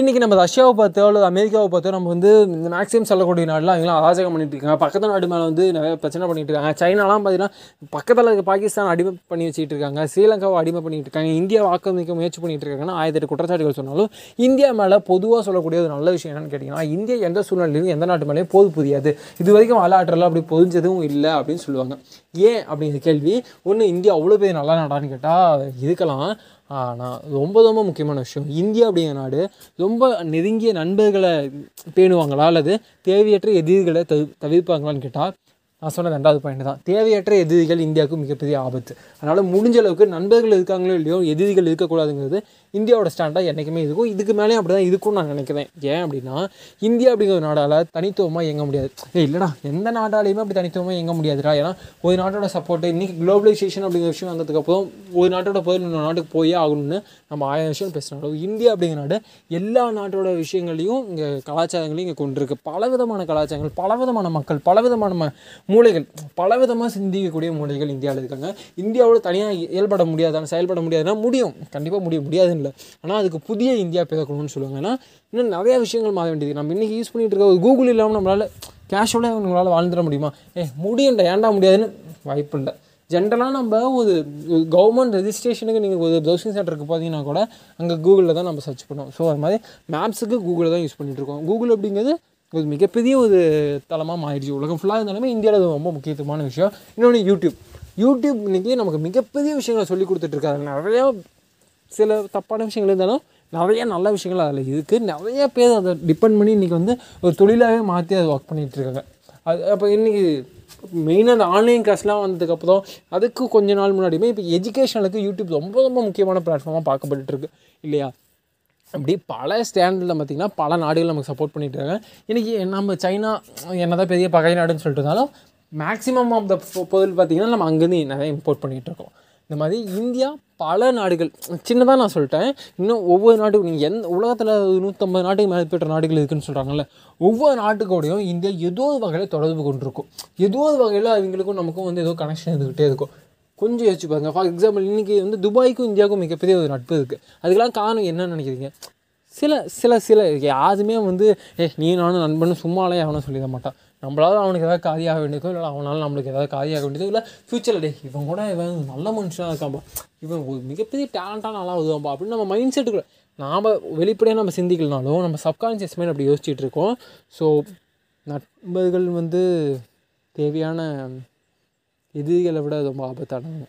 இன்றைக்கி நம்ம ரஷ்யாவை பார்த்தோ அல்லது அமெரிக்காவை பார்த்தோ நம்ம வந்து இந்த மேக்ஸிமம் சொல்லக்கூடிய நாடுலாம் அவங்களாம் அராஜகம் பண்ணிட்டு இருக்காங்க. பக்கத்து நாடு மேலே வந்து நிறைய பிரச்சனை பண்ணிகிட்டு இருக்காங்க. சைனாலாம் பார்த்தீங்கன்னா பக்கத்தில் இருக்க பாகிஸ்தான் அடிமை பண்ணி வச்சுட்டு இருக்காங்க. ஸ்ரீலங்காவை அடிமை பண்ணிட்டு இருக்காங்க. இந்தியாவை ஆக்கிரமிக்க முயற்சி பண்ணிட்டு இருக்காங்கன்னா ஆயிரத்தி எட்டு குற்றச்சாட்டுகள் சொன்னாலும் இந்தியா மேலே பொதுவாக சொல்லக்கூடிய ஒரு நல்ல விஷயம் என்னென்னு கேட்டிங்கன்னா இந்தியா எந்த சூழ்நிலையிலும் எந்த நாட்டு மேலேயும் போது புரியாது. இது வரைக்கும் வாலாற்றலாம் அப்படி பொதிஞ்சதும் இல்லை அப்படின்னு சொல்லுவாங்க. ஏன் அப்படிங்கிற கேள்வி ஒன்று இந்தியா அவ்வளோ பெரிய நல்ல நாடான்னு கேட்டால் இருக்கலாம் ஆனால் ரொம்ப ரொம்ப முக்கியமான விஷயம். இந்தியா அப்படிங்கிற நாடு ரொம்ப நெருங்கிய நண்பர்களை பேணுவாங்களா அல்லது தேவையற்ற எதிரிகளை தவி தவிர்ப்பாங்களான்னு கேட்டால் நான் சொன்ன ரெண்டாவது பாயிண்ட் தான். தேவையற்ற எதிரிகள் இந்தியாவுக்கு மிகப்பெரிய ஆபத்து. அதனால் முடிஞ்ச அளவுக்கு நண்பர்கள் இருக்காங்களோ இல்லையோ எதிரிகள் இருக்கக்கூடாதுங்கிறது இந்தியாவோட ஸ்டாண்டாக என்றைக்குமே இருக்கும். இதுக்கு மேலேயும் அப்படி தான் இதுக்கும் நான் நினைக்கிறேன். ஏன் அப்படின்னா இந்தியா அப்படிங்கிற நாடால் தனித்துவமாக இயங்க முடியாது. ஏ இல்லைடா எந்த நாடாலையுமே அப்படி தனித்துவமாக இயங்க முடியாதுடா. ஏன்னா ஒரு நாட்டோட சப்போர்ட்டு இன்றைக்கி குளோபலைசேஷன் அப்படிங்கிற விஷயம் வந்ததுக்கப்புறம் ஒரு நாட்டோட போய் இன்னொரு நாட்டுக்கு போயே ஆகணும்னு நம்ம ஆயிரம் விஷயம் பேசினாலும் இந்தியா அப்படிங்கிற நாடு எல்லா நாட்டோட விஷயங்களையும் இங்கே கலாச்சாரங்களையும் இங்கே கொண்டிருக்கு. பலவிதமான கலாச்சாரங்கள் பலவிதமான மக்கள் பலவிதமான ம மூளைகள் பலவிதமாக சிந்திக்கக்கூடிய மூளைகள் இந்தியாவில் இருக்காங்க. இந்தியாவோட தனியாக இயல்பட முடியாதான செயல்பட முடியாதுன்னா முடியும். கண்டிப்பாக முடிய முடியாதுன்னு இல்லை ஆனால் அதுக்கு புதிய இந்தியா பிறக்கணும்னு சொல்லுவாங்க. ஏன்னா இன்னும் நிறையா விஷயங்கள் மாற வேண்டியது. நம்ம இன்றைக்கி யூஸ் பண்ணிகிட்டு இருக்க ஒரு கூகுள் இல்லாமல் நம்மளால் கேஷுவலாக நம்மளால் வாழ்ந்துட முடியுமா? ஏ முடியும்டா ஏன்டா முடியாதுன்னு வாய்ப்பு இல்லை ஜென்ரலாக நம்ம ஒரு கவர்மெண்ட் ரெஜிஸ்ட்ரேஷனுக்கு நீங்கள் ஒரு ப்ரௌசிங் சென்டருக்கு பார்த்தீங்கன்னா கூட அங்கே கூகுளில் தான் நம்ம சர்ச் பண்ணுவோம். ஸோ அது மாதிரி மேப்ஸுக்கு கூகுளில் தான் யூஸ் பண்ணிகிட்டு இருக்கோம். கூகுள் அப்படிங்கிறது ஒரு மிகப்பெரிய ஒரு தளமாக மாறிடுச்சு உலகம் ஃபுல்லாக இருந்தாலுமே இந்தியாவில் ரொம்ப முக்கியத்துவமான விஷயம். இன்னொன்று யூடியூப் யூடியூப் இன்றைக்கி நமக்கு மிகப்பெரிய விஷயங்களை சொல்லி கொடுத்துட்ருக்காரு நிறையா சில தப்பான விஷயங்கள் இருந்தாலும் நிறைய நல்ல விஷயங்கள் அதில் இருக்குது நிறைய பேர் அதை டிபெண்ட் பண்ணி இன்றைக்கி வந்து ஒரு தொழிலாகவே மாற்றி அதை ஒர்க் பண்ணிகிட்ருக்காங்க அது அப்போ இன்றைக்கி மெயினாக அந்த ஆன்லைன் கிளாஸ்லாம் வந்ததுக்கப்புறம் அதுக்கு கொஞ்ச நாள் முன்னாடியுமே இப்போ எஜுகேஷனுக்கு யூடியூப் ரொம்ப ரொம்ப முக்கியமான பிளாட்ஃபார்மாக பார்க்கப்பட்டுருக்கு இல்லையா? அப்படி பல ஸ்டாண்டர்டில் பார்த்திங்கன்னா பல நாடுகள் நமக்கு சப்போர்ட் பண்ணிட்டு இருக்காங்க. இன்றைக்கி நம்ம சைனா என்ன தான் பெரிய பகை நாடுன்னு சொல்லிட்டு இருந்தாலும் மேக்ஸிமம் ஆஃப் த பொருள் பார்த்திங்கன்னா நம்ம அங்கேருந்து நிறைய இம்போர்ட் பண்ணிகிட்டு இருக்கோம். இந்த மாதிரி இந்தியா பல நாடுகள் சின்னதாக நான் சொல்லிட்டேன். இன்னும் ஒவ்வொரு நாட்டுக்கும் நீங்கள் எந்த உலகத்தில் நூற்றம்பது நாட்டுக்கு மேற்பட்ட நாடுகள் இருக்குதுன்னு சொல்கிறாங்கல்ல ஒவ்வொரு நாட்டுக்கூடையும் இந்தியா ஏதோ ஒரு வகையில் தொடர்பு கொண்டிருக்கும். ஏதோ ஒரு வகையில் அவங்களுக்கும் நமக்கும் வந்து ஏதோ கனெக்ஷன் இருந்துக்கிட்டே இருக்கும். கொஞ்சம் யோசிச்சு பாருங்க. ஃபார் எக்ஸாம்பிள் இன்றைக்கி வந்து துபாய்க்கும் இந்தியாவுக்கும் மிகப்பெரிய ஒரு நட்பு இருக்குது அதுக்கெல்லாம் காரணம் என்னன்னு நினைக்கிறீங்க? சில சில சில யாருமே வந்து ஏ நீ நானும் நண்பன் சும்மாலே அவனை சொல்லிட மாட்டான். நம்மளால அவனுக்கு ஏதாவது காரியாக வேண்டியதோ இல்லை அவனால நம்மளுக்கு ஏதாவது காரியாக வேண்டியதோ இல்லை ஃப்யூச்சரில் டே இவன் கூட இவன் நல்ல மனுஷனாக இருக்கான்பா இவன் ஒரு மிகப்பெரிய டேலண்டாக நல்லா உதவாம்பா அப்படின்னு நம்ம மைண்ட் செட்டுக்குள்ள நாம் வெளிப்படையாக நம்ம சிந்திக்கலனாலும் நம்ம சப்கான்ஷியஸ் மைண்ட் அப்படி யோசிச்சுட்டு இருக்கோம். ஸோ நண்பர்கள் வந்து தேவையான இதுகளை விட ரொம்ப ஆபத்தானவங்க